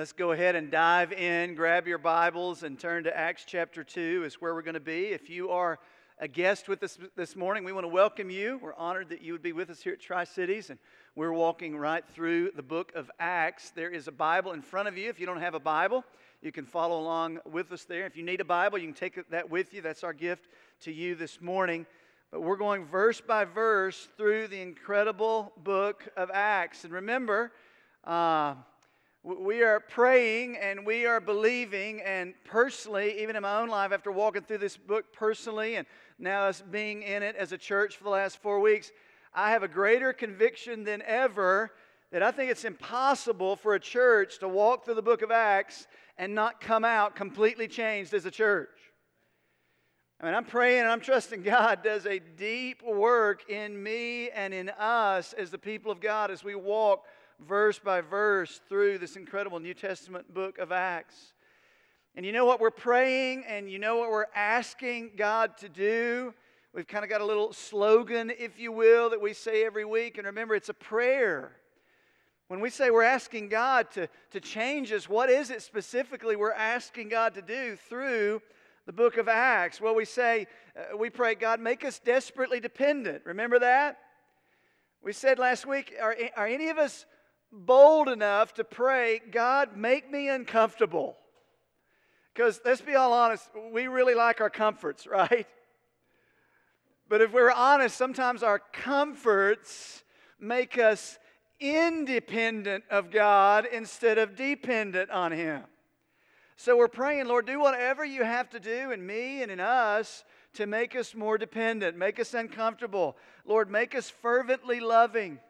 Let's go ahead and dive in. Grab your Bibles and turn to Acts chapter 2, is where we're going to be. If you are a guest with us this morning, we want to welcome you. We're honored that you would be with us here at Tri Cities, and we're walking right through the book of Acts. There is a Bible in front of you. If you don't have a Bible, you can follow along with us there. If you need a Bible, you can take that with you. That's our gift to you this morning. But we're going verse by verse through the incredible book of Acts. And remember, uh, we are praying and we are believing, and personally, even in my own life, after walking through this book personally, and now us being in it as a church for the last four weeks, I have a greater conviction than ever that I think it's impossible for a church to walk through the book of Acts and not come out completely changed as a church. I mean, I'm praying and I'm trusting God does a deep work in me and in us as the people of God as we walk verse by verse through this incredible New Testament book of Acts. And you know what we're praying and you know what we're asking God to do? We've kind of got a little slogan, if you will, that we say every week. And remember, it's a prayer. When we say we're asking God to, to change us, what is it specifically we're asking God to do through the book of Acts? Well, we say, uh, we pray, God, make us desperately dependent. Remember that? We said last week, are, are any of us bold enough to pray, God, make me uncomfortable. Because let's be all honest, we really like our comforts, right? But if we're honest, sometimes our comforts make us independent of God instead of dependent on Him. So we're praying, Lord, do whatever you have to do in me and in us to make us more dependent, make us uncomfortable. Lord, make us fervently loving.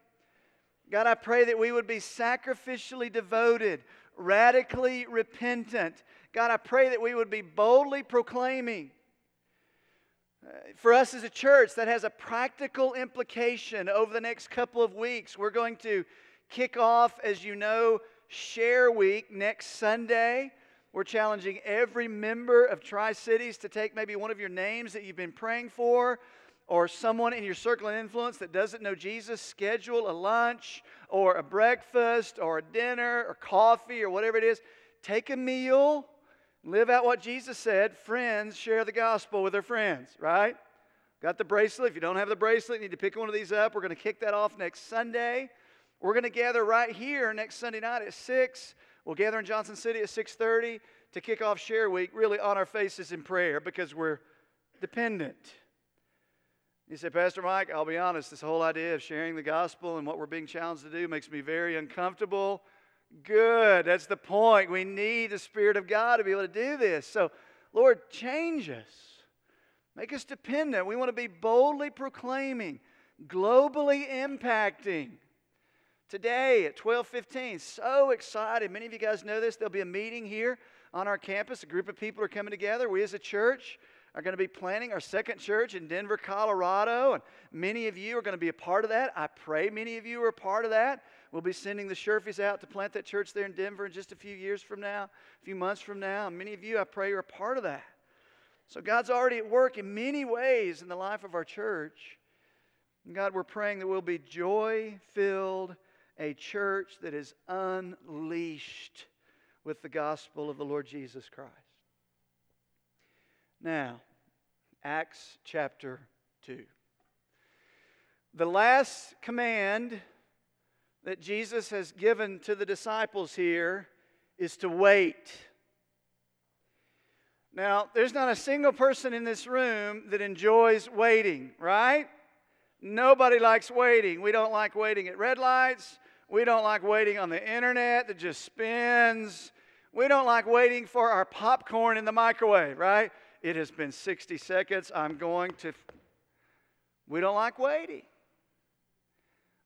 God, I pray that we would be sacrificially devoted, radically repentant. God, I pray that we would be boldly proclaiming. Uh, for us as a church, that has a practical implication over the next couple of weeks. We're going to kick off, as you know, Share Week next Sunday. We're challenging every member of Tri Cities to take maybe one of your names that you've been praying for or someone in your circle of influence that doesn't know Jesus, schedule a lunch or a breakfast or a dinner or coffee or whatever it is. Take a meal, live out what Jesus said. Friends share the gospel with their friends, right? Got the bracelet. If you don't have the bracelet, you need to pick one of these up. We're going to kick that off next Sunday. We're going to gather right here next Sunday night at 6. We'll gather in Johnson City at 6:30 to kick off Share Week, really on our faces in prayer because we're dependent. You say, Pastor Mike, I'll be honest, this whole idea of sharing the gospel and what we're being challenged to do makes me very uncomfortable. Good. That's the point. We need the Spirit of God to be able to do this. So, Lord, change us. Make us dependent. We want to be boldly proclaiming, globally impacting. Today at 12:15, so excited. Many of you guys know this. There'll be a meeting here on our campus. A group of people are coming together. We as a church are going to be planning our second church in Denver, Colorado, and many of you are going to be a part of that. I pray many of you are a part of that. We'll be sending the Sherfies out to plant that church there in Denver in just a few years from now, a few months from now. Many of you, I pray, are a part of that. So God's already at work in many ways in the life of our church. And God, we're praying that we'll be joy filled, a church that is unleashed with the gospel of the Lord Jesus Christ. Now, Acts chapter 2. The last command that Jesus has given to the disciples here is to wait. Now, there's not a single person in this room that enjoys waiting, right? Nobody likes waiting. We don't like waiting at red lights. We don't like waiting on the internet that just spins. We don't like waiting for our popcorn in the microwave, right? It has been 60 seconds. I'm going to. We don't like waiting.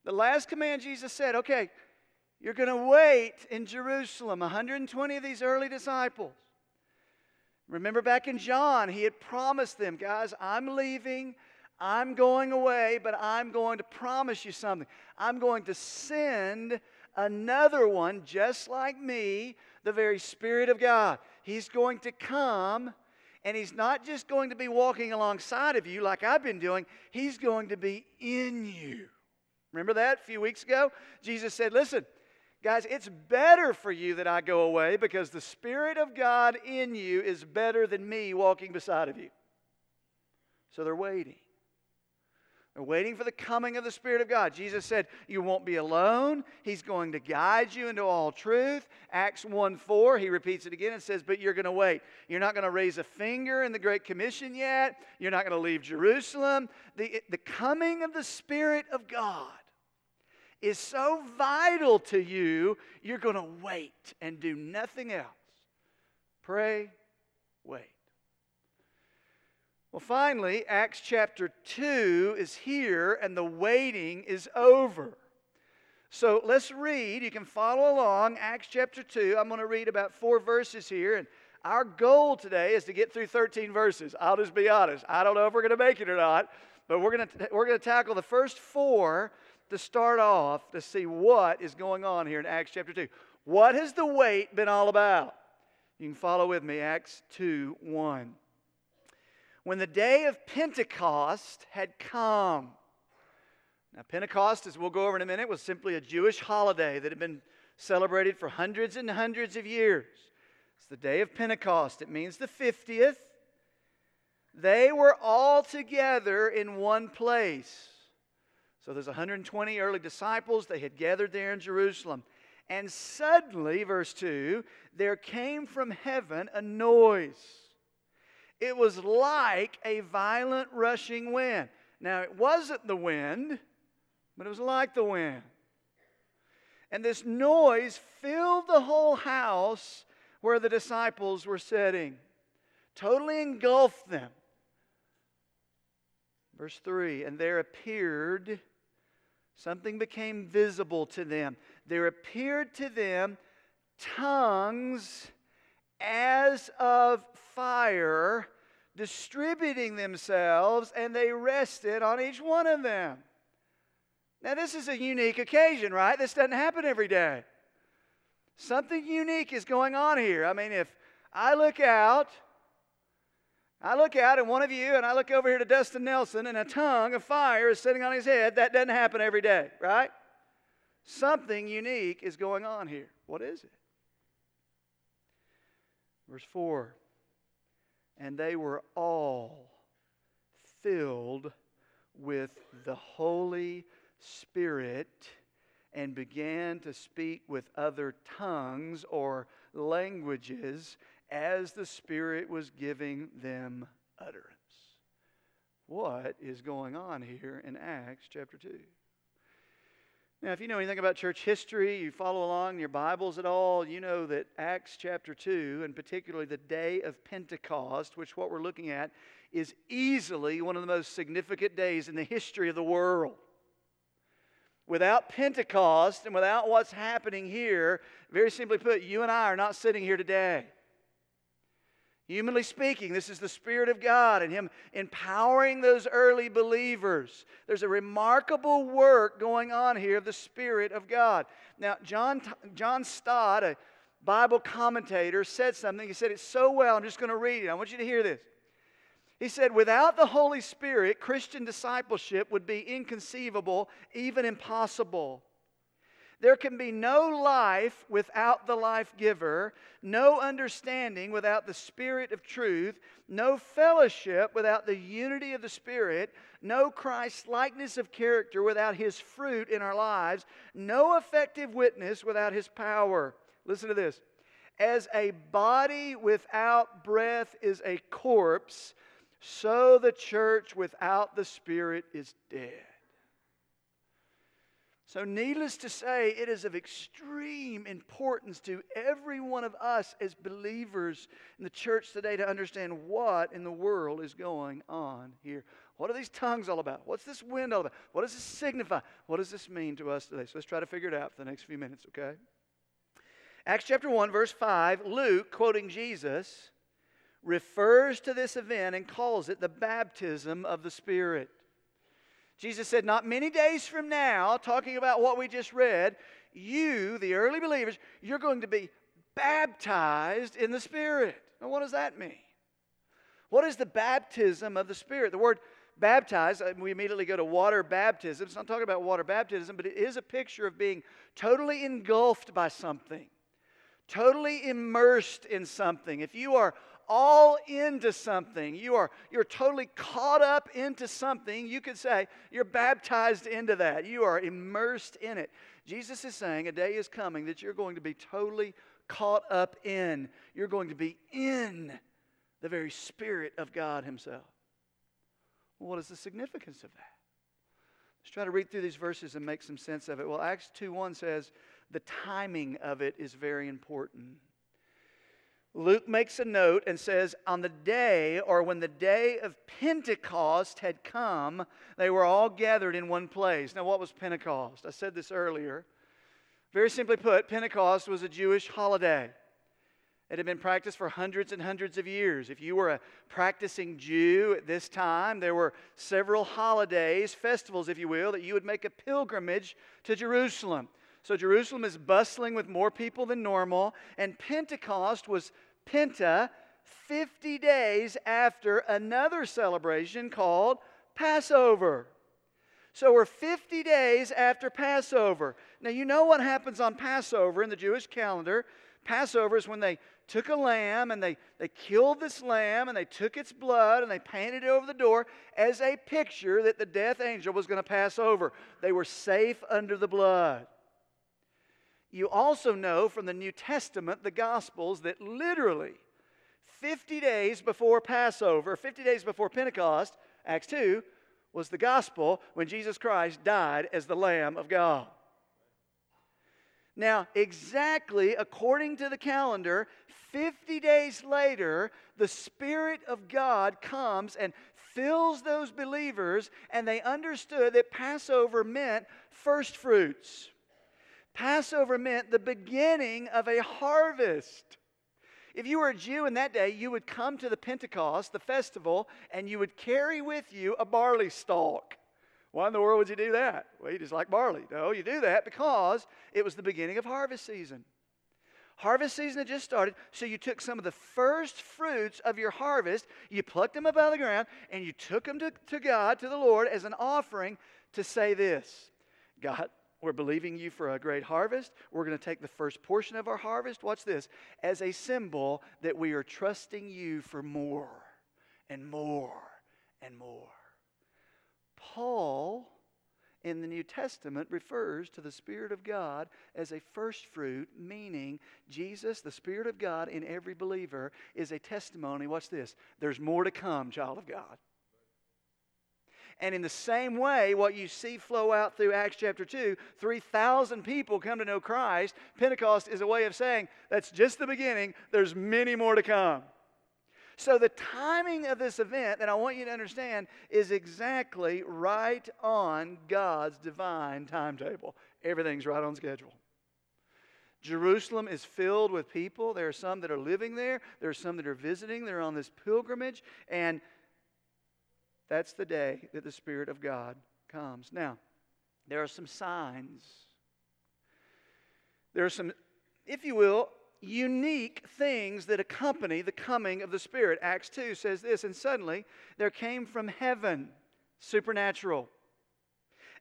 The last command Jesus said, okay, you're going to wait in Jerusalem. 120 of these early disciples. Remember back in John, he had promised them, guys, I'm leaving. I'm going away, but I'm going to promise you something. I'm going to send another one just like me, the very Spirit of God. He's going to come and he's not just going to be walking alongside of you like I've been doing, he's going to be in you. Remember that a few weeks ago? Jesus said, Listen, Guys, it's better for you that I go away because the Spirit of God in you is better than me walking beside of you. So they're waiting. They're waiting for the coming of the Spirit of God. Jesus said, You won't be alone. He's going to guide you into all truth. Acts 1 4, he repeats it again and says, But you're going to wait. You're not going to raise a finger in the Great Commission yet. You're not going to leave Jerusalem. The, the coming of the Spirit of God is so vital to you, you're going to wait and do nothing else. Pray, wait. Well, finally, Acts chapter 2 is here and the waiting is over. So let's read. You can follow along. Acts chapter 2. I'm going to read about four verses here. And our goal today is to get through 13 verses. I'll just be honest. I don't know if we're going to make it or not, but we're going to, we're going to tackle the first four to start off to see what is going on here in Acts chapter 2. What has the wait been all about? You can follow with me, Acts 2 1 when the day of Pentecost had come. Now, Pentecost, as we'll go over in a minute, was simply a Jewish holiday that had been celebrated for hundreds and hundreds of years. It's the day of Pentecost, it means the 50th. They were all together in one place. So there's 120 early disciples. They had gathered there in Jerusalem. And suddenly, verse 2, there came from heaven a noise it was like a violent rushing wind. Now, it wasn't the wind, but it was like the wind. And this noise filled the whole house where the disciples were sitting, totally engulfed them. Verse 3 And there appeared, something became visible to them. There appeared to them tongues as of fire distributing themselves, and they rested on each one of them. Now, this is a unique occasion, right? This doesn't happen every day. Something unique is going on here. I mean, if I look out, I look out at one of you, and I look over here to Dustin Nelson, and a tongue of fire is sitting on his head. That doesn't happen every day, right? Something unique is going on here. What is it? Verse 4 and they were all filled with the Holy Spirit and began to speak with other tongues or languages as the Spirit was giving them utterance. What is going on here in Acts chapter 2? Now, if you know anything about church history, you follow along in your Bibles at all, you know that Acts chapter 2, and particularly the day of Pentecost, which what we're looking at, is easily one of the most significant days in the history of the world. Without Pentecost and without what's happening here, very simply put, you and I are not sitting here today. Humanly speaking, this is the Spirit of God and Him empowering those early believers. There's a remarkable work going on here of the Spirit of God. Now, John, John Stott, a Bible commentator, said something. He said it so well. I'm just going to read it. I want you to hear this. He said, Without the Holy Spirit, Christian discipleship would be inconceivable, even impossible. There can be no life without the life giver, no understanding without the Spirit of truth, no fellowship without the unity of the Spirit, no Christ likeness of character without His fruit in our lives, no effective witness without His power. Listen to this. As a body without breath is a corpse, so the church without the Spirit is dead. So, needless to say, it is of extreme importance to every one of us as believers in the church today to understand what in the world is going on here. What are these tongues all about? What's this wind all about? What does this signify? What does this mean to us today? So, let's try to figure it out for the next few minutes, okay? Acts chapter 1, verse 5, Luke, quoting Jesus, refers to this event and calls it the baptism of the Spirit. Jesus said, Not many days from now, talking about what we just read, you, the early believers, you're going to be baptized in the Spirit. Now, what does that mean? What is the baptism of the Spirit? The word baptized, uh, we immediately go to water baptism. It's not talking about water baptism, but it is a picture of being totally engulfed by something, totally immersed in something. If you are all into something, you are you're totally caught up into something, you could say you're baptized into that. You are immersed in it. Jesus is saying a day is coming that you're going to be totally caught up in. You're going to be in the very Spirit of God Himself. What is the significance of that? Let's try to read through these verses and make some sense of it. Well, Acts 2 1 says the timing of it is very important. Luke makes a note and says, On the day, or when the day of Pentecost had come, they were all gathered in one place. Now, what was Pentecost? I said this earlier. Very simply put, Pentecost was a Jewish holiday. It had been practiced for hundreds and hundreds of years. If you were a practicing Jew at this time, there were several holidays, festivals, if you will, that you would make a pilgrimage to Jerusalem. So Jerusalem is bustling with more people than normal, and Pentecost was Penta 50 days after another celebration called Passover. So we're 50 days after Passover. Now, you know what happens on Passover in the Jewish calendar. Passover is when they took a lamb and they, they killed this lamb and they took its blood and they painted it over the door as a picture that the death angel was going to pass over. They were safe under the blood. You also know from the New Testament, the Gospels, that literally 50 days before Passover, 50 days before Pentecost, Acts 2, was the gospel when Jesus Christ died as the Lamb of God. Now, exactly according to the calendar, 50 days later, the Spirit of God comes and fills those believers, and they understood that Passover meant first fruits. Passover meant the beginning of a harvest. If you were a Jew in that day, you would come to the Pentecost, the festival, and you would carry with you a barley stalk. Why in the world would you do that? Well, you just like barley. No, you do that because it was the beginning of harvest season. Harvest season had just started, so you took some of the first fruits of your harvest, you plucked them up out of the ground, and you took them to, to God, to the Lord, as an offering to say this God, we're believing you for a great harvest. We're going to take the first portion of our harvest. Watch this as a symbol that we are trusting you for more and more and more. Paul in the New Testament refers to the Spirit of God as a first fruit, meaning Jesus, the Spirit of God in every believer, is a testimony. Watch this there's more to come, child of God. And in the same way, what you see flow out through Acts chapter 2, 3,000 people come to know Christ. Pentecost is a way of saying that's just the beginning, there's many more to come. So, the timing of this event that I want you to understand is exactly right on God's divine timetable. Everything's right on schedule. Jerusalem is filled with people. There are some that are living there, there are some that are visiting, they're on this pilgrimage, and that's the day that the Spirit of God comes. Now, there are some signs. There are some, if you will, unique things that accompany the coming of the Spirit. Acts 2 says this, and suddenly there came from heaven, supernatural,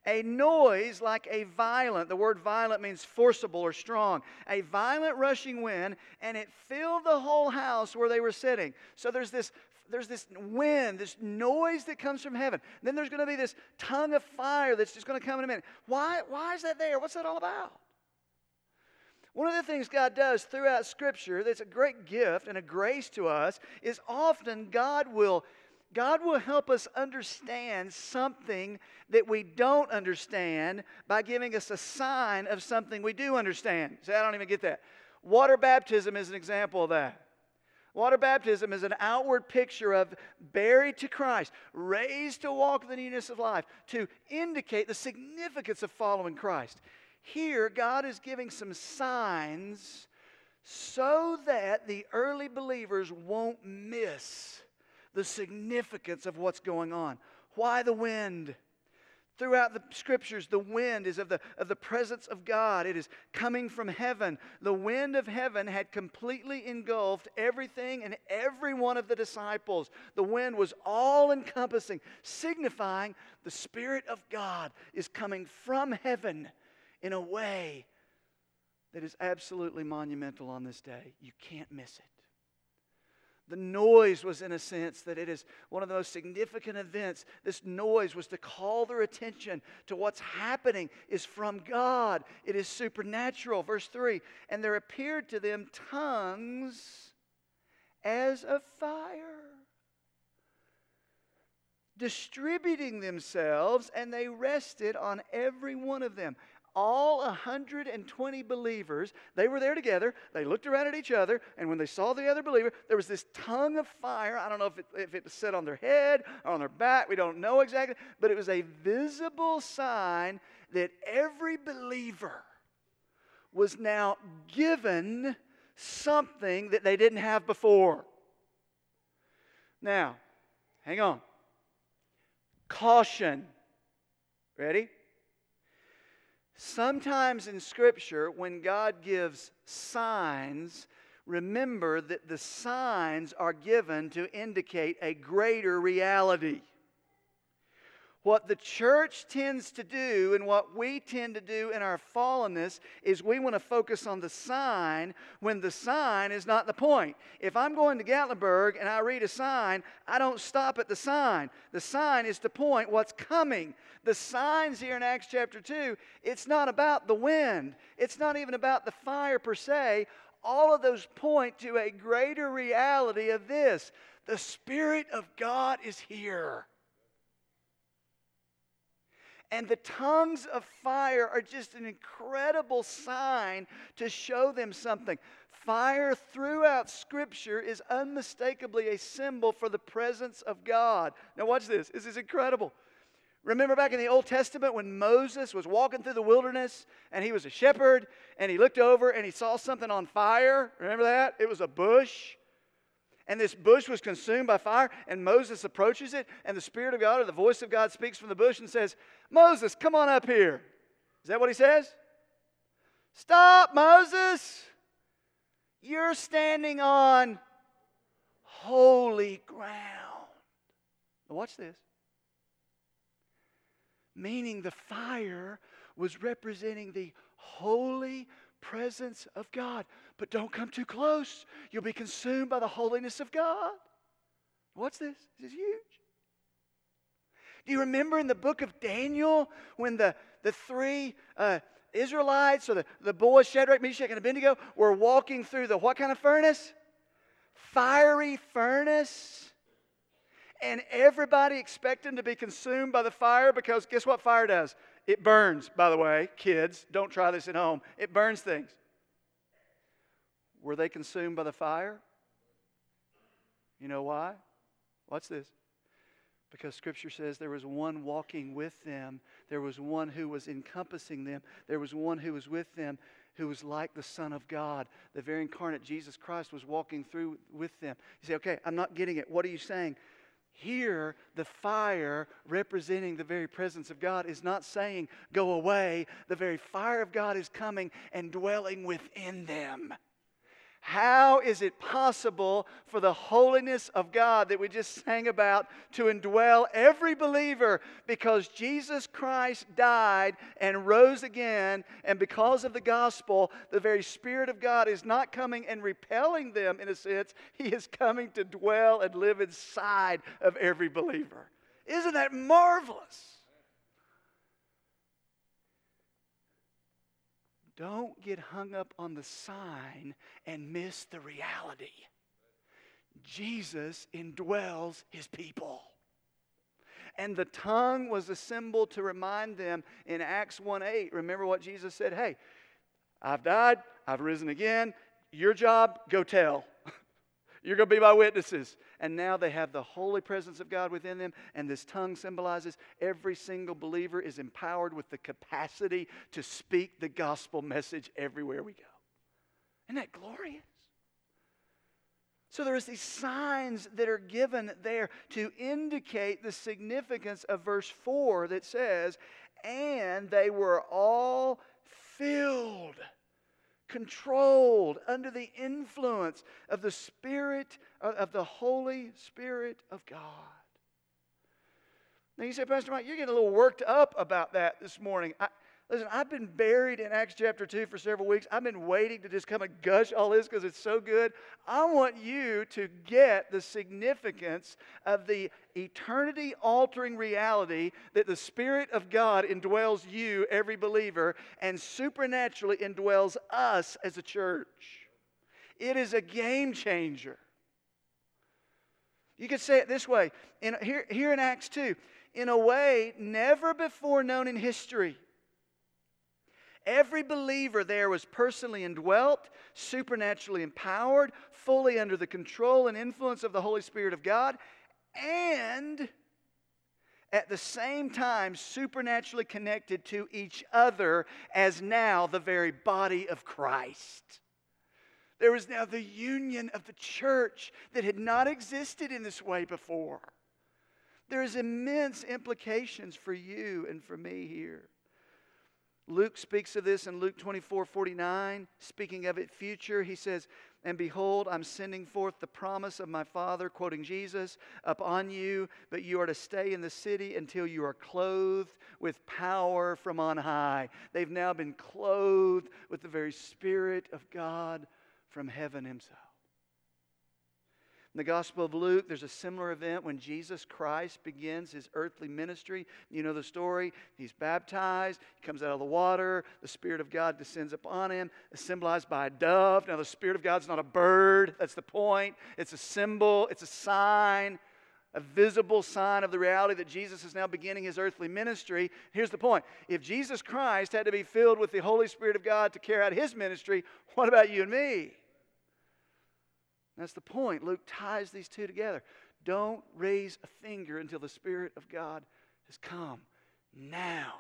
a noise like a violent, the word violent means forcible or strong, a violent rushing wind, and it filled the whole house where they were sitting. So there's this there's this wind, this noise that comes from heaven. Then there's going to be this tongue of fire that's just going to come in a minute. Why, why is that there? What's that all about? One of the things God does throughout Scripture that's a great gift and a grace to us is often God will, God will help us understand something that we don't understand by giving us a sign of something we do understand. Say, I don't even get that. Water baptism is an example of that. Water baptism is an outward picture of buried to Christ, raised to walk the newness of life, to indicate the significance of following Christ. Here, God is giving some signs so that the early believers won't miss the significance of what's going on. Why the wind? Throughout the scriptures, the wind is of the, of the presence of God. It is coming from heaven. The wind of heaven had completely engulfed everything and every one of the disciples. The wind was all encompassing, signifying the Spirit of God is coming from heaven in a way that is absolutely monumental on this day. You can't miss it. The noise was, in a sense, that it is one of the most significant events. This noise was to call their attention to what's happening is from God. It is supernatural. Verse 3 And there appeared to them tongues as of fire, distributing themselves, and they rested on every one of them all 120 believers, they were there together. They looked around at each other, and when they saw the other believer, there was this tongue of fire. I don't know if it, if it set on their head or on their back. We don't know exactly, but it was a visible sign that every believer was now given something that they didn't have before. Now, hang on. Caution. Ready? Sometimes in Scripture, when God gives signs, remember that the signs are given to indicate a greater reality. What the church tends to do and what we tend to do in our fallenness is we want to focus on the sign when the sign is not the point. If I'm going to Gatlinburg and I read a sign, I don't stop at the sign. The sign is the point what's coming. The signs here in Acts chapter 2, it's not about the wind, it's not even about the fire per se. All of those point to a greater reality of this the Spirit of God is here. And the tongues of fire are just an incredible sign to show them something. Fire throughout Scripture is unmistakably a symbol for the presence of God. Now, watch this. This is incredible. Remember back in the Old Testament when Moses was walking through the wilderness and he was a shepherd and he looked over and he saw something on fire? Remember that? It was a bush and this bush was consumed by fire, and Moses approaches it, and the Spirit of God or the voice of God speaks from the bush and says, Moses, come on up here. Is that what he says? Stop, Moses. You're standing on holy ground. Now watch this. Meaning the fire was representing the holy presence of God. But don't come too close. You'll be consumed by the holiness of God. What's this? This is huge. Do you remember in the book of Daniel when the, the three uh, Israelites or the, the boys, Shadrach, Meshach, and Abednego, were walking through the what kind of furnace? Fiery furnace. And everybody expected to be consumed by the fire because guess what fire does? It burns, by the way. Kids, don't try this at home. It burns things. Were they consumed by the fire? You know why? What's this? Because Scripture says there was one walking with them, there was one who was encompassing them, there was one who was with them who was like the Son of God. The very incarnate Jesus Christ was walking through with them. You say, okay, I'm not getting it. What are you saying? Here, the fire representing the very presence of God is not saying, go away. The very fire of God is coming and dwelling within them. How is it possible for the holiness of God that we just sang about to indwell every believer because Jesus Christ died and rose again, and because of the gospel, the very Spirit of God is not coming and repelling them in a sense, He is coming to dwell and live inside of every believer. Isn't that marvelous? Don't get hung up on the sign and miss the reality. Jesus indwells his people. And the tongue was a symbol to remind them in Acts 1 8. Remember what Jesus said? Hey, I've died, I've risen again. Your job, go tell. You're going to be my witnesses. And now they have the holy presence of God within them. And this tongue symbolizes every single believer is empowered with the capacity to speak the gospel message everywhere we go. Isn't that glorious? So there's these signs that are given there to indicate the significance of verse 4 that says, and they were all filled, controlled, under the influence of the Spirit, of the Holy Spirit of God. Now you say, Pastor Mike, you're getting a little worked up about that this morning. I, Listen, I've been buried in Acts chapter 2 for several weeks. I've been waiting to just come and gush all this because it's so good. I want you to get the significance of the eternity altering reality that the Spirit of God indwells you, every believer, and supernaturally indwells us as a church. It is a game changer. You could say it this way in, here, here in Acts 2 in a way never before known in history. Every believer there was personally indwelt, supernaturally empowered, fully under the control and influence of the Holy Spirit of God, and at the same time supernaturally connected to each other as now the very body of Christ. There was now the union of the church that had not existed in this way before. There's immense implications for you and for me here. Luke speaks of this in Luke 24 49. Speaking of it future, he says, And behold, I'm sending forth the promise of my Father, quoting Jesus, upon you, but you are to stay in the city until you are clothed with power from on high. They've now been clothed with the very Spirit of God from heaven Himself. In the Gospel of Luke, there's a similar event when Jesus Christ begins his earthly ministry. You know the story. He's baptized, he comes out of the water, the Spirit of God descends upon him, symbolized by a dove. Now, the Spirit of God's not a bird, that's the point. It's a symbol, it's a sign, a visible sign of the reality that Jesus is now beginning his earthly ministry. Here's the point if Jesus Christ had to be filled with the Holy Spirit of God to carry out his ministry, what about you and me? That's the point. Luke ties these two together. Don't raise a finger until the Spirit of God has come. Now,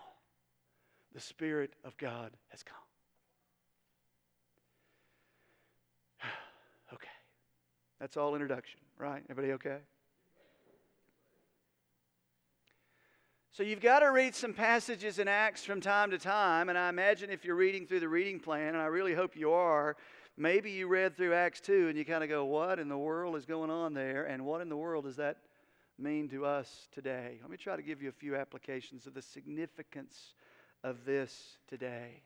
the Spirit of God has come. okay. That's all introduction, right? Everybody okay? So you've got to read some passages in Acts from time to time, and I imagine if you're reading through the reading plan, and I really hope you are, maybe you read through Acts 2 and you kind of go, What in the world is going on there? And what in the world does that mean to us today? Let me try to give you a few applications of the significance of this today.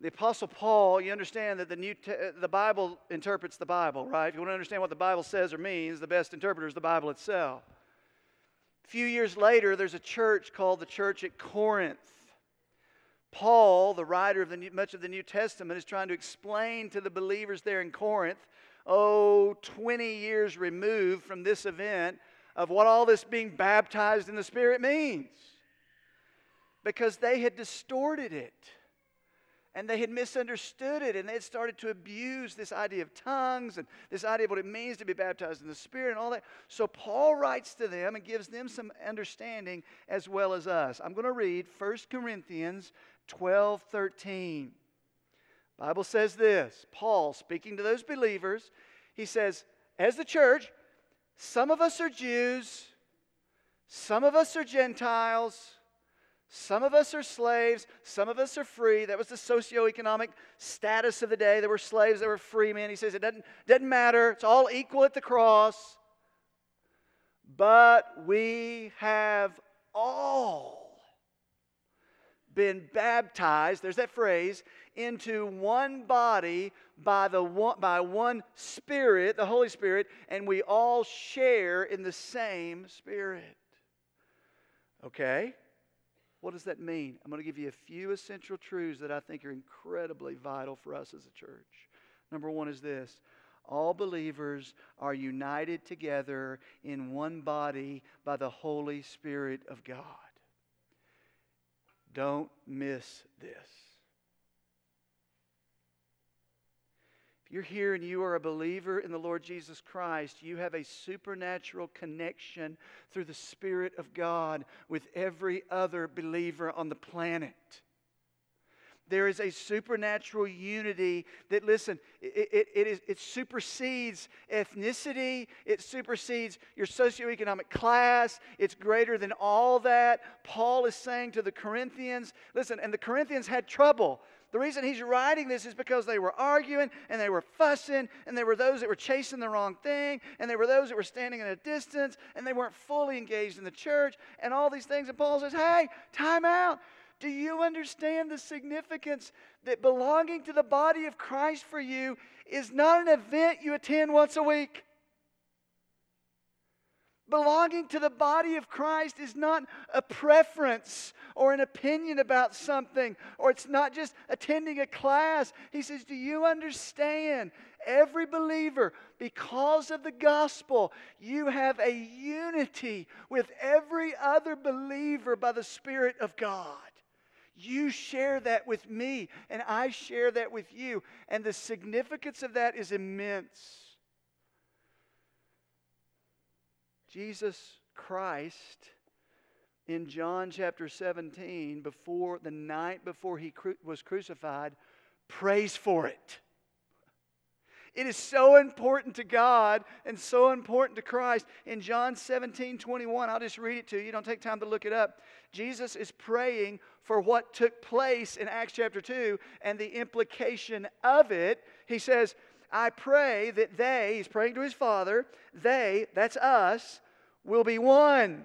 The Apostle Paul, you understand that the, New Te- uh, the Bible interprets the Bible, right? If you want to understand what the Bible says or means, the best interpreter is the Bible itself. A few years later, there's a church called the Church at Corinth. Paul, the writer of the New, much of the New Testament, is trying to explain to the believers there in Corinth, oh, 20 years removed from this event, of what all this being baptized in the Spirit means. Because they had distorted it and they had misunderstood it and they had started to abuse this idea of tongues and this idea of what it means to be baptized in the Spirit and all that. So Paul writes to them and gives them some understanding as well as us. I'm going to read 1 Corinthians 12 13. Bible says this Paul, speaking to those believers, he says, as the church, some of us are Jews, some of us are Gentiles, some of us are slaves, some of us are free. That was the socioeconomic status of the day. There were slaves, there were free men. He says it doesn't, doesn't matter, it's all equal at the cross. But we have all been baptized, there's that phrase, into one body by, the one, by one Spirit, the Holy Spirit, and we all share in the same Spirit. Okay? What does that mean? I'm going to give you a few essential truths that I think are incredibly vital for us as a church. Number one is this all believers are united together in one body by the Holy Spirit of God. Don't miss this. If you're here and you are a believer in the Lord Jesus Christ, you have a supernatural connection through the Spirit of God with every other believer on the planet. There is a supernatural unity that, listen, it, it, it, is, it supersedes ethnicity, it supersedes your socioeconomic class, it's greater than all that. Paul is saying to the Corinthians, listen, and the Corinthians had trouble. The reason he's writing this is because they were arguing and they were fussing, and there were those that were chasing the wrong thing, and there were those that were standing at a distance, and they weren't fully engaged in the church, and all these things. And Paul says, Hey, time out. Do you understand the significance that belonging to the body of Christ for you is not an event you attend once a week? Belonging to the body of Christ is not a preference or an opinion about something, or it's not just attending a class. He says, Do you understand? Every believer, because of the gospel, you have a unity with every other believer by the Spirit of God. You share that with me, and I share that with you. And the significance of that is immense. Jesus Christ in John chapter 17, before the night before he cru- was crucified, prays for it. It is so important to God and so important to Christ. In John 17, 21, I'll just read it to you. Don't take time to look it up. Jesus is praying for what took place in Acts chapter 2 and the implication of it. He says, I pray that they, he's praying to his Father, they, that's us, will be one.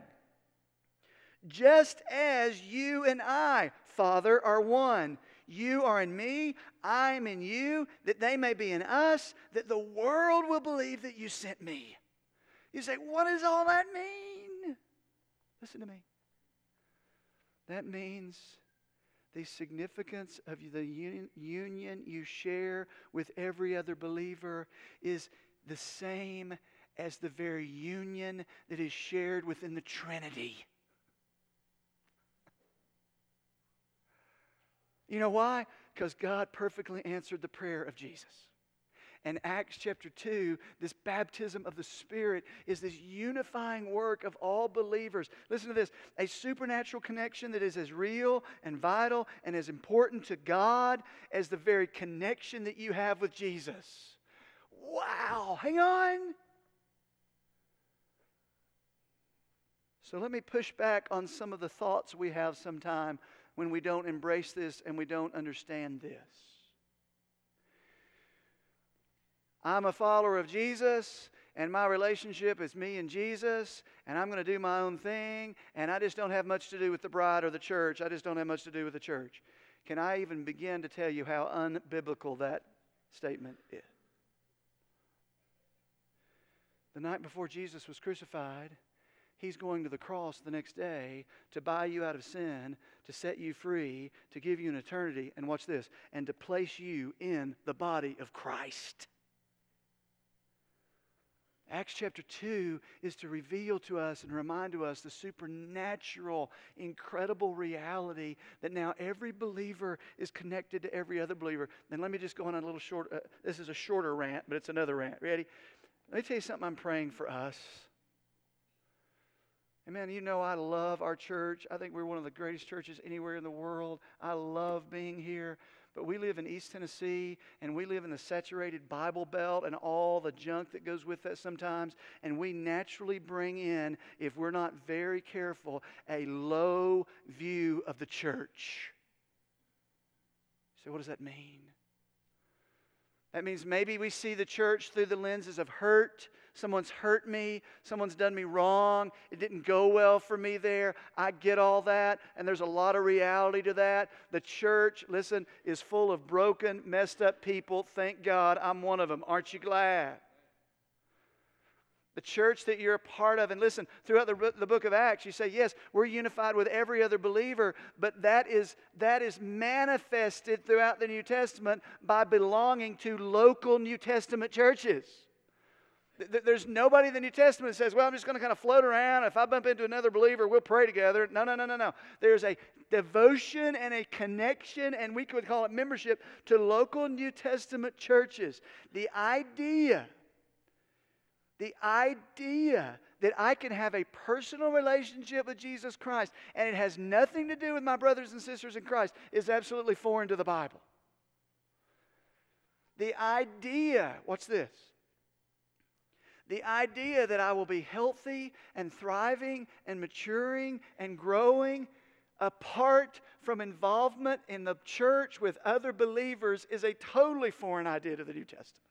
Just as you and I, Father, are one. You are in me, I am in you, that they may be in us, that the world will believe that you sent me. You say, what does all that mean? Listen to me. That means the significance of the union you share with every other believer is the same as the very union that is shared within the Trinity. You know why? Because God perfectly answered the prayer of Jesus. And Acts chapter 2, this baptism of the Spirit is this unifying work of all believers. Listen to this a supernatural connection that is as real and vital and as important to God as the very connection that you have with Jesus. Wow, hang on. So let me push back on some of the thoughts we have sometime when we don't embrace this and we don't understand this. I'm a follower of Jesus, and my relationship is me and Jesus, and I'm going to do my own thing, and I just don't have much to do with the bride or the church. I just don't have much to do with the church. Can I even begin to tell you how unbiblical that statement is? The night before Jesus was crucified, He's going to the cross the next day to buy you out of sin, to set you free, to give you an eternity, and watch this, and to place you in the body of Christ. Acts chapter 2 is to reveal to us and remind to us the supernatural, incredible reality that now every believer is connected to every other believer. And let me just go on a little short, uh, this is a shorter rant, but it's another rant. Ready? Let me tell you something I'm praying for us. And man, you know I love our church. I think we're one of the greatest churches anywhere in the world. I love being here. But we live in East Tennessee and we live in the saturated Bible Belt and all the junk that goes with that sometimes. And we naturally bring in, if we're not very careful, a low view of the church. So, what does that mean? That means maybe we see the church through the lenses of hurt Someone's hurt me. Someone's done me wrong. It didn't go well for me there. I get all that. And there's a lot of reality to that. The church, listen, is full of broken, messed up people. Thank God I'm one of them. Aren't you glad? the church that you're a part of. And listen, throughout the, the book of Acts, you say, yes, we're unified with every other believer, but that is, that is manifested throughout the New Testament by belonging to local New Testament churches. There's nobody in the New Testament that says, well, I'm just going to kind of float around. If I bump into another believer, we'll pray together. No, no, no, no, no. There's a devotion and a connection, and we could call it membership, to local New Testament churches. The idea, the idea that I can have a personal relationship with Jesus Christ and it has nothing to do with my brothers and sisters in Christ is absolutely foreign to the Bible. The idea, what's this? The idea that I will be healthy and thriving and maturing and growing apart from involvement in the church with other believers is a totally foreign idea to the New Testament.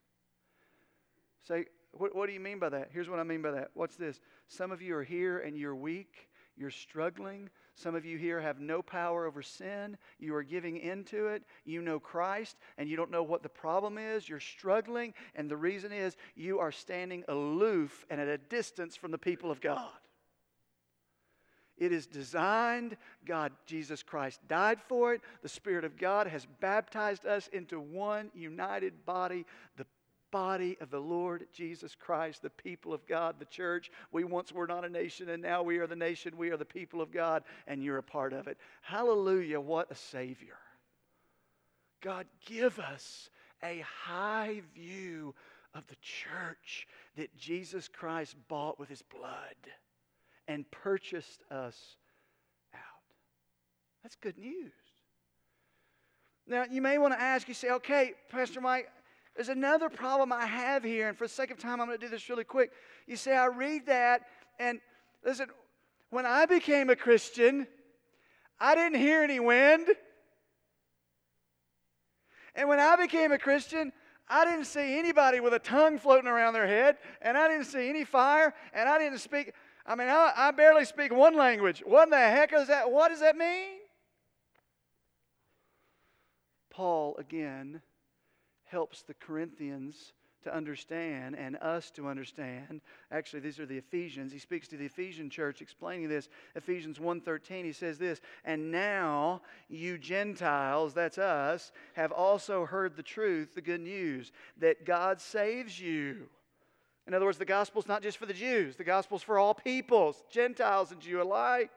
Say, what, what do you mean by that? Here's what I mean by that. What's this? Some of you are here and you're weak, you're struggling. Some of you here have no power over sin. You are giving into it. You know Christ and you don't know what the problem is. You're struggling, and the reason is you are standing aloof and at a distance from the people of God. It is designed. God, Jesus Christ died for it. The Spirit of God has baptized us into one united body, the body of the Lord Jesus Christ, the people of God, the church. We once were not a nation, and now we are the nation. We are the people of God, and you're a part of it. Hallelujah. What a Savior. God, give us a high view of the church that Jesus Christ bought with his blood and purchased us out. That's good news. Now, you may want to ask, you say, okay, Pastor Mike, there's another problem I have here, and for the sake of time, I'm going to do this really quick. You say, I read that, and listen, when I became a Christian, I didn't hear any wind. And when I became a Christian, I didn't see anybody with a tongue floating around their head, and I didn't see any fire, and I didn't speak. I mean, I, I barely speak one language. What the heck is that? What does that mean? Paul, again, helps the Corinthians to understand and us to understand. Actually, these are the Ephesians. He speaks to the Ephesian church explaining this. Ephesians 1:13 he says this, "And now you Gentiles, that's us, have also heard the truth, the good news that God saves you." In other words, the gospel's not just for the Jews, the gospel's for all peoples, Gentiles and Jew alike.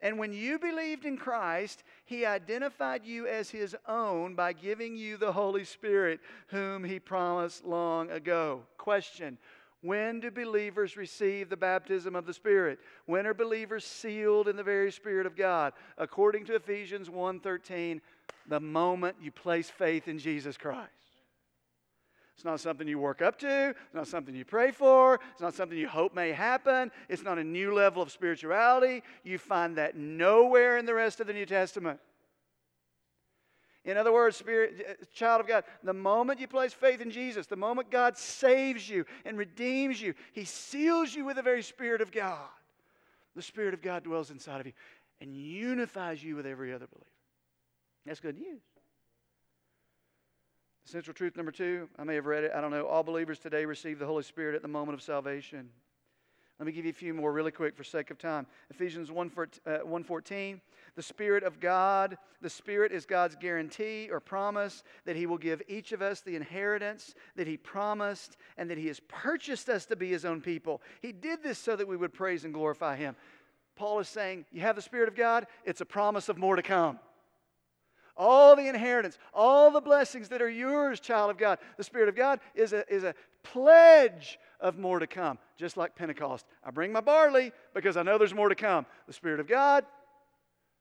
And when you believed in Christ, He identified you as His own by giving you the Holy Spirit, whom He promised long ago. Question When do believers receive the baptism of the Spirit? When are believers sealed in the very Spirit of God? According to Ephesians 1:13, the moment you place faith in Jesus Christ. It's not something you work up to. It's not something you pray for. It's not something you hope may happen. It's not a new level of spirituality. You find that nowhere in the rest of the New Testament. In other words, spirit, uh, child of God, the moment you place faith in Jesus, the moment God saves you and redeems you, He seals you with the very Spirit of God. The Spirit of God dwells inside of you and unifies you with every other believer. That's good news. Central truth number two, I may have read it, I don't know. All believers today receive the Holy Spirit at the moment of salvation. Let me give you a few more really quick for sake of time. Ephesians 1.14, uh, the Spirit of God, the Spirit is God's guarantee or promise that He will give each of us the inheritance that He promised and that He has purchased us to be His own people. He did this so that we would praise and glorify Him. Paul is saying, You have the Spirit of God, it's a promise of more to come all the inheritance, all the blessings that are yours, child of God. The Spirit of God is a, is a pledge of more to come, just like Pentecost. I bring my barley because I know there's more to come. The Spirit of God,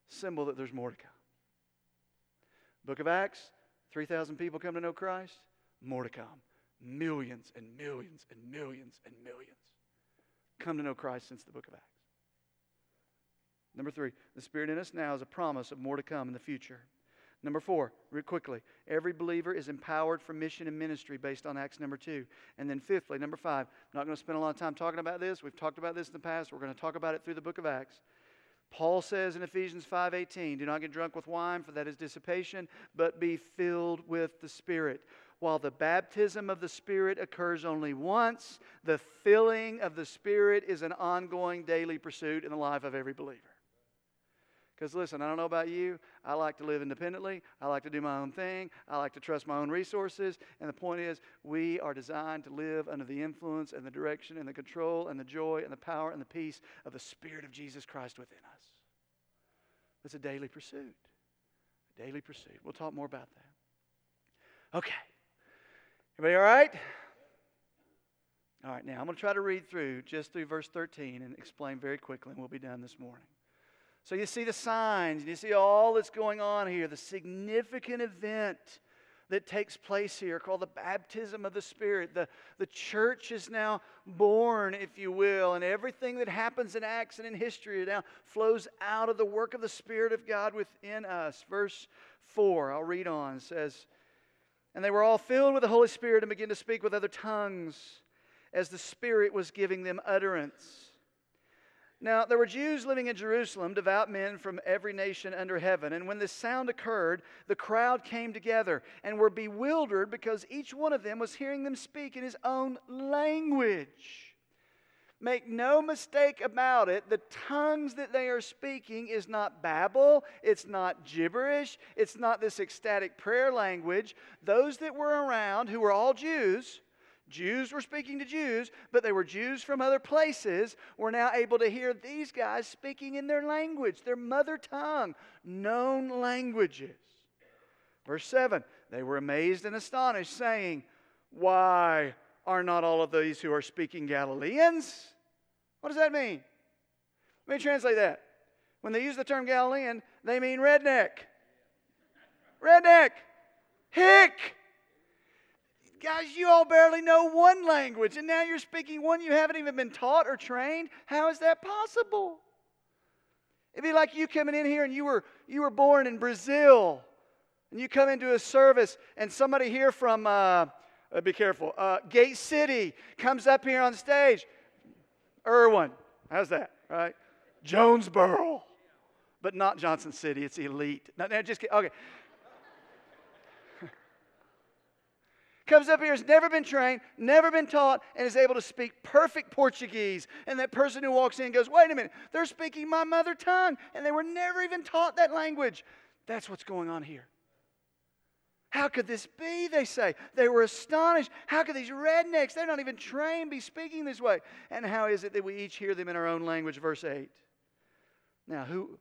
symbol that there's more to come. Book of Acts, 3,000 people come to know Christ, more to come. Millions and millions and millions and millions come to know Christ since the book of Acts. Number three, the Spirit in us now is a promise of more to come in the future. Number four, real quickly, every believer is empowered for mission and ministry based on Acts number two. And then fifthly, number five, I'm not going to spend a lot of time talking about this. We've talked about this in the past. We're going to talk about it through the book of Acts. Paul says in Ephesians 5:18, "Do not get drunk with wine, for that is dissipation, but be filled with the Spirit." While the baptism of the Spirit occurs only once, the filling of the Spirit is an ongoing daily pursuit in the life of every believer. Because listen, I don't know about you. I like to live independently. I like to do my own thing. I like to trust my own resources. And the point is, we are designed to live under the influence and the direction and the control and the joy and the power and the peace of the Spirit of Jesus Christ within us. It's a daily pursuit. A daily pursuit. We'll talk more about that. Okay. Everybody all right? All right, now I'm going to try to read through just through verse 13 and explain very quickly, and we'll be done this morning. So you see the signs, and you see all that's going on here, the significant event that takes place here called the baptism of the Spirit. The, the church is now born, if you will, and everything that happens in Acts and in history now flows out of the work of the Spirit of God within us. Verse 4, I'll read on, says, And they were all filled with the Holy Spirit and began to speak with other tongues as the Spirit was giving them utterance. Now, there were Jews living in Jerusalem, devout men from every nation under heaven. And when this sound occurred, the crowd came together and were bewildered because each one of them was hearing them speak in his own language. Make no mistake about it, the tongues that they are speaking is not Babel, it's not gibberish, it's not this ecstatic prayer language. Those that were around, who were all Jews, Jews were speaking to Jews, but they were Jews from other places, were now able to hear these guys speaking in their language, their mother tongue, known languages. Verse 7 They were amazed and astonished, saying, Why are not all of these who are speaking Galileans? What does that mean? Let me translate that. When they use the term Galilean, they mean redneck. Redneck. Hick. Guys, you all barely know one language, and now you're speaking one you haven't even been taught or trained. How is that possible? It'd be like you coming in here and you were, you were born in Brazil, and you come into a service, and somebody here from, uh, uh, be careful, uh, Gate City comes up here on stage. Erwin, how's that, right? Jonesborough, but not Johnson City, it's elite. No, no, just okay. Comes up here, has never been trained, never been taught, and is able to speak perfect Portuguese. And that person who walks in goes, Wait a minute, they're speaking my mother tongue, and they were never even taught that language. That's what's going on here. How could this be? They say. They were astonished. How could these rednecks, they're not even trained, be speaking this way? And how is it that we each hear them in our own language? Verse 8. Now, who,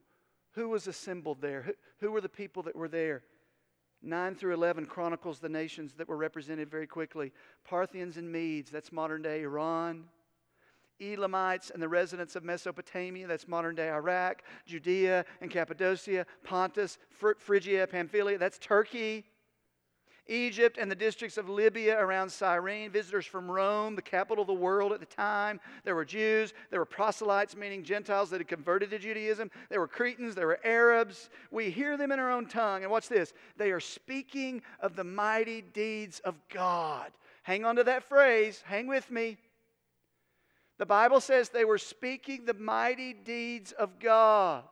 who was assembled there? Who, who were the people that were there? 9 through 11 chronicles the nations that were represented very quickly Parthians and Medes, that's modern day Iran. Elamites and the residents of Mesopotamia, that's modern day Iraq. Judea and Cappadocia, Pontus, Phrygia, Pamphylia, that's Turkey. Egypt and the districts of Libya around Cyrene, visitors from Rome, the capital of the world at the time. There were Jews, there were proselytes, meaning Gentiles that had converted to Judaism. There were Cretans, there were Arabs. We hear them in our own tongue. And watch this they are speaking of the mighty deeds of God. Hang on to that phrase, hang with me. The Bible says they were speaking the mighty deeds of God.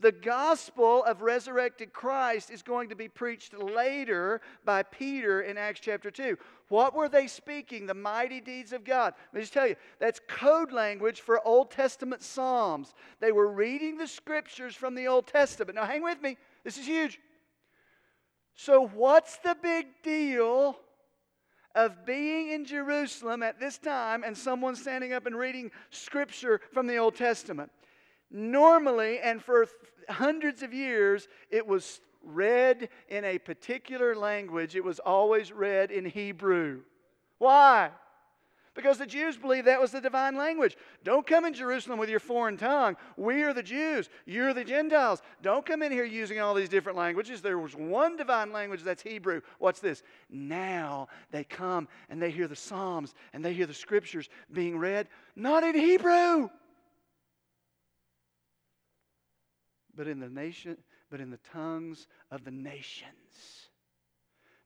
The gospel of resurrected Christ is going to be preached later by Peter in Acts chapter 2. What were they speaking? The mighty deeds of God. Let me just tell you, that's code language for Old Testament Psalms. They were reading the scriptures from the Old Testament. Now, hang with me, this is huge. So, what's the big deal of being in Jerusalem at this time and someone standing up and reading scripture from the Old Testament? Normally, and for hundreds of years, it was read in a particular language. It was always read in Hebrew. Why? Because the Jews believed that was the divine language. Don't come in Jerusalem with your foreign tongue. We are the Jews. You're the Gentiles. Don't come in here using all these different languages. There was one divine language that's Hebrew. What's this? Now they come and they hear the Psalms and they hear the scriptures being read, not in Hebrew, but in the nation, but in the tongues of the nations.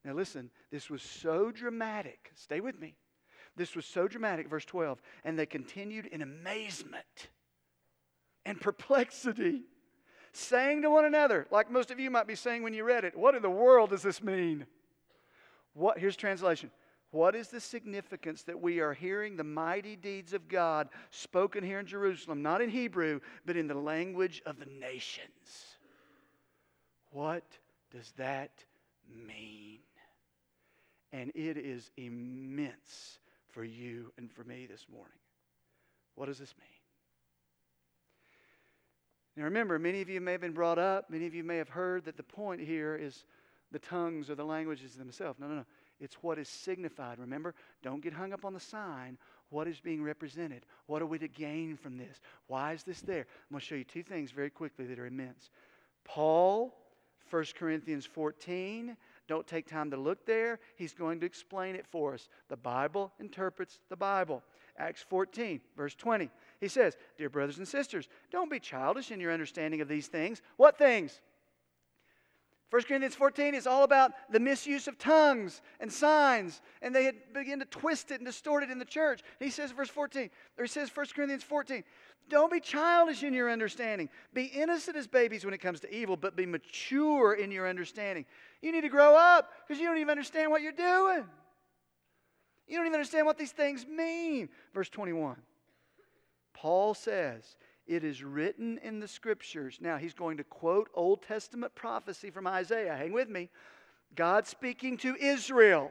Now listen, this was so dramatic. Stay with me. This was so dramatic, verse 12. And they continued in amazement and perplexity, saying to one another, like most of you might be saying when you read it, what in the world does this mean? What here's translation. What is the significance that we are hearing the mighty deeds of God spoken here in Jerusalem, not in Hebrew, but in the language of the nations? What does that mean? And it is immense for you and for me this morning. What does this mean? Now remember, many of you may have been brought up, many of you may have heard that the point here is the tongues or the languages themselves. No, no, no. It's what is signified. Remember, don't get hung up on the sign. What is being represented? What are we to gain from this? Why is this there? I'm going to show you two things very quickly that are immense. Paul, 1 Corinthians 14, don't take time to look there. He's going to explain it for us. The Bible interprets the Bible. Acts 14, verse 20. He says, Dear brothers and sisters, don't be childish in your understanding of these things. What things? 1 Corinthians 14 is all about the misuse of tongues and signs, and they had begun to twist it and distort it in the church. he says, verse 14, or he says, 1 Corinthians 14, don't be childish in your understanding. Be innocent as babies when it comes to evil, but be mature in your understanding. You need to grow up because you don't even understand what you're doing. You don't even understand what these things mean. Verse 21. Paul says, it is written in the scriptures. Now, he's going to quote Old Testament prophecy from Isaiah. Hang with me. God speaking to Israel.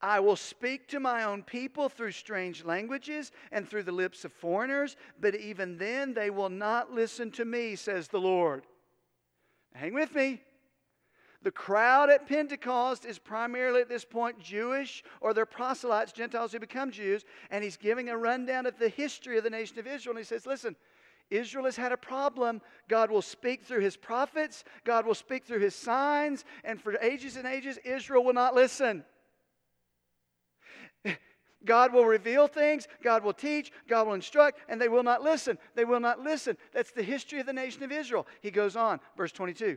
I will speak to my own people through strange languages and through the lips of foreigners, but even then they will not listen to me, says the Lord. Hang with me. The crowd at Pentecost is primarily at this point Jewish or they're proselytes, Gentiles who become Jews. And he's giving a rundown of the history of the nation of Israel. And he says, Listen, Israel has had a problem. God will speak through his prophets, God will speak through his signs. And for ages and ages, Israel will not listen. God will reveal things, God will teach, God will instruct, and they will not listen. They will not listen. That's the history of the nation of Israel. He goes on, verse 22.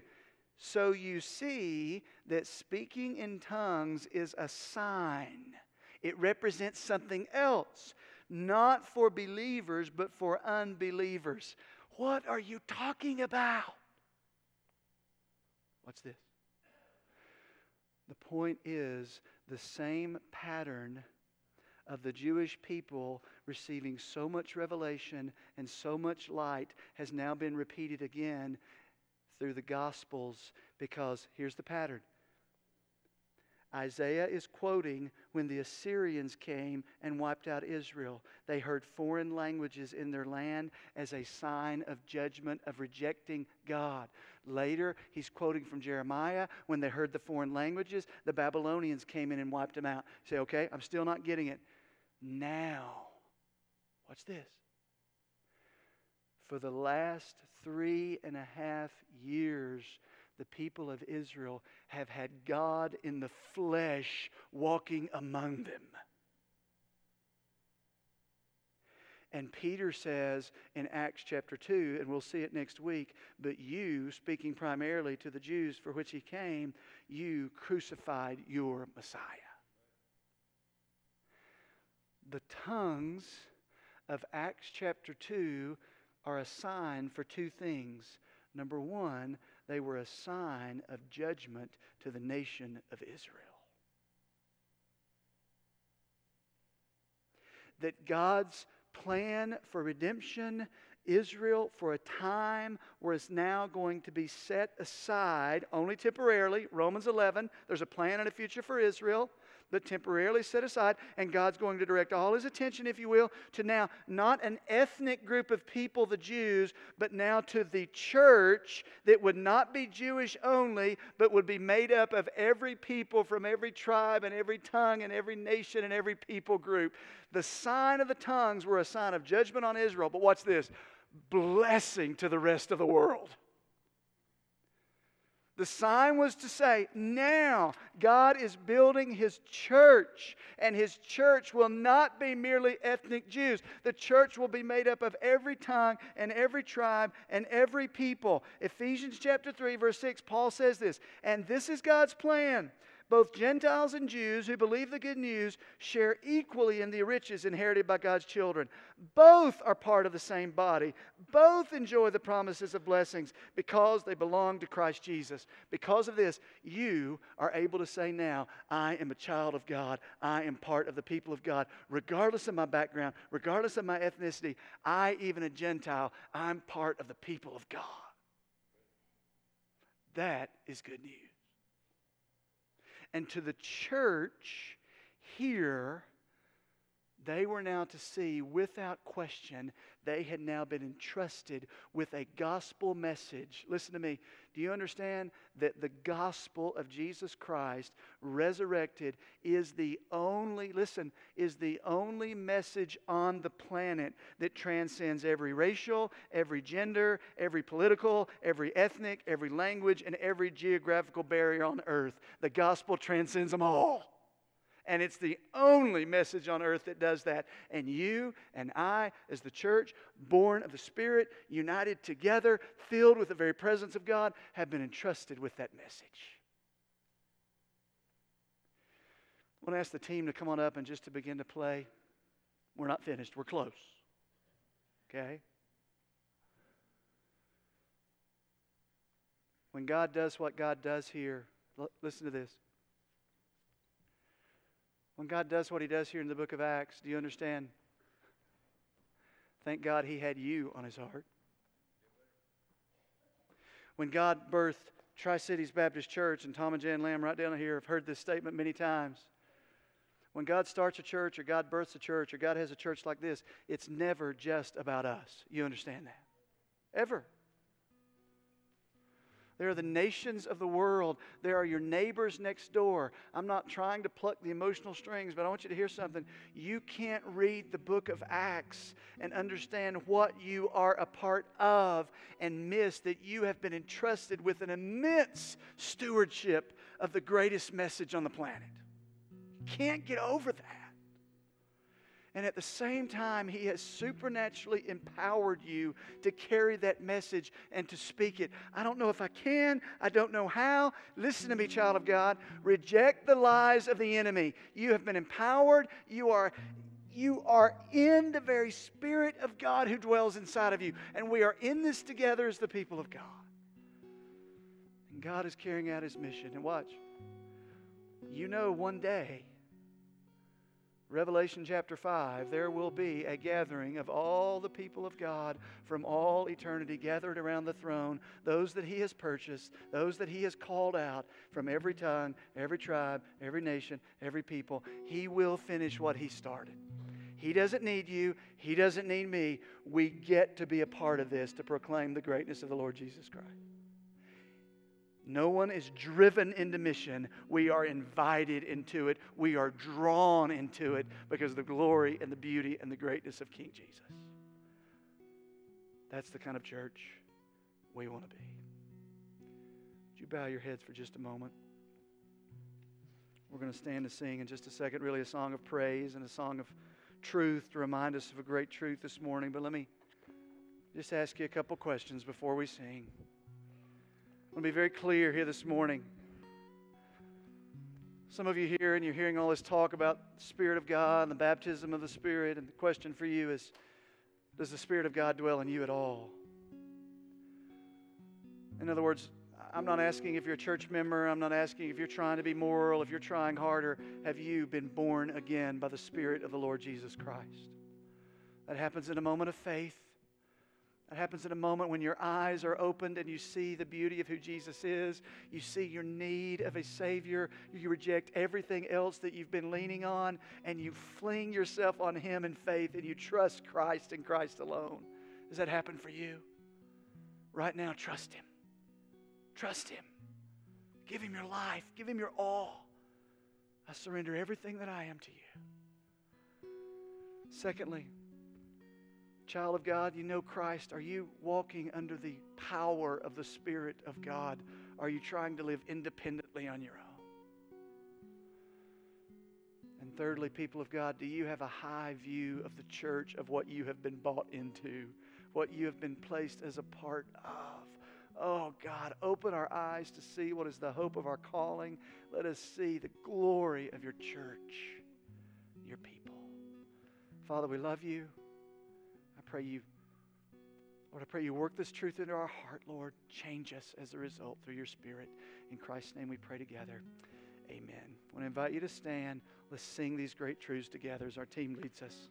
So you see that speaking in tongues is a sign, it represents something else, not for believers, but for unbelievers. What are you talking about? What's this? The point is the same pattern of the Jewish people receiving so much revelation and so much light has now been repeated again through the Gospels because here's the pattern. Isaiah is quoting when the Assyrians came and wiped out Israel. They heard foreign languages in their land as a sign of judgment, of rejecting God. Later, he's quoting from Jeremiah when they heard the foreign languages, the Babylonians came in and wiped them out. say, okay, I'm still not getting it. Now, watch this. For the last three and a half years, the people of Israel have had God in the flesh walking among them. And Peter says in Acts chapter 2, and we'll see it next week, but you, speaking primarily to the Jews for which he came, you crucified your Messiah. The tongues of Acts chapter 2 are a sign for two things. Number one, they were a sign of judgment to the nation of Israel. That God's plan for redemption, Israel for a time was now going to be set aside only temporarily. Romans 11, there's a plan and a future for Israel but temporarily set aside, and God's going to direct all his attention, if you will, to now not an ethnic group of people, the Jews, but now to the church that would not be Jewish only, but would be made up of every people from every tribe and every tongue and every nation and every people group. The sign of the tongues were a sign of judgment on Israel, but watch this blessing to the rest of the world. The sign was to say, now God is building his church, and his church will not be merely ethnic Jews. The church will be made up of every tongue and every tribe and every people. Ephesians chapter 3, verse 6, Paul says this, and this is God's plan both Gentiles and Jews who believe the good news share equally in the riches inherited by God's children. Both are part of the same body. Both enjoy the promises of blessings because they belong to Christ Jesus. Because of this, you are able to say now, I am a child of God. I am part of the people of God. Regardless of my background, regardless of my ethnicity, I, even a Gentile, I'm part of the people of God. That is good news. And to the church here, they were now to see without question they had now been entrusted with a gospel message. Listen to me. Do you understand that the gospel of Jesus Christ resurrected is the only, listen, is the only message on the planet that transcends every racial, every gender, every political, every ethnic, every language, and every geographical barrier on earth? The gospel transcends them all. And it's the only message on earth that does that. And you and I, as the church, born of the Spirit, united together, filled with the very presence of God, have been entrusted with that message. I want to ask the team to come on up and just to begin to play. We're not finished, we're close. Okay? When God does what God does here, listen to this. When God does what He does here in the book of Acts, do you understand? Thank God He had you on His heart. When God birthed Tri Cities Baptist Church, and Tom and Jan Lamb right down here have heard this statement many times. When God starts a church, or God births a church, or God has a church like this, it's never just about us. You understand that? Ever. There are the nations of the world. There are your neighbors next door. I'm not trying to pluck the emotional strings, but I want you to hear something. You can't read the book of Acts and understand what you are a part of and miss that you have been entrusted with an immense stewardship of the greatest message on the planet. You can't get over that. And at the same time, He has supernaturally empowered you to carry that message and to speak it. I don't know if I can. I don't know how. Listen to me, child of God. Reject the lies of the enemy. You have been empowered. You are. You are in the very Spirit of God who dwells inside of you. And we are in this together as the people of God. And God is carrying out His mission. And watch. You know, one day, Revelation chapter 5, there will be a gathering of all the people of God from all eternity gathered around the throne, those that He has purchased, those that He has called out from every tongue, every tribe, every nation, every people. He will finish what He started. He doesn't need you, He doesn't need me. We get to be a part of this to proclaim the greatness of the Lord Jesus Christ. No one is driven into mission. We are invited into it. We are drawn into it because of the glory and the beauty and the greatness of King Jesus. That's the kind of church we want to be. Would you bow your heads for just a moment? We're going to stand and sing in just a second, really a song of praise and a song of truth to remind us of a great truth this morning. But let me just ask you a couple questions before we sing. I want to be very clear here this morning. Some of you here, and you're hearing all this talk about the Spirit of God and the baptism of the Spirit, and the question for you is Does the Spirit of God dwell in you at all? In other words, I'm not asking if you're a church member. I'm not asking if you're trying to be moral, if you're trying harder. Have you been born again by the Spirit of the Lord Jesus Christ? That happens in a moment of faith. That happens in a moment when your eyes are opened and you see the beauty of who Jesus is. You see your need of a Savior. You reject everything else that you've been leaning on and you fling yourself on Him in faith and you trust Christ and Christ alone. Does that happen for you? Right now, trust Him. Trust Him. Give Him your life, give Him your all. I surrender everything that I am to you. Secondly, Child of God, you know Christ. Are you walking under the power of the Spirit of God? Are you trying to live independently on your own? And thirdly, people of God, do you have a high view of the church, of what you have been bought into, what you have been placed as a part of? Oh God, open our eyes to see what is the hope of our calling. Let us see the glory of your church, your people. Father, we love you pray you, Lord, I pray you work this truth into our heart, Lord. Change us as a result through your Spirit. In Christ's name we pray together. Amen. I want to invite you to stand. Let's sing these great truths together as our team leads us.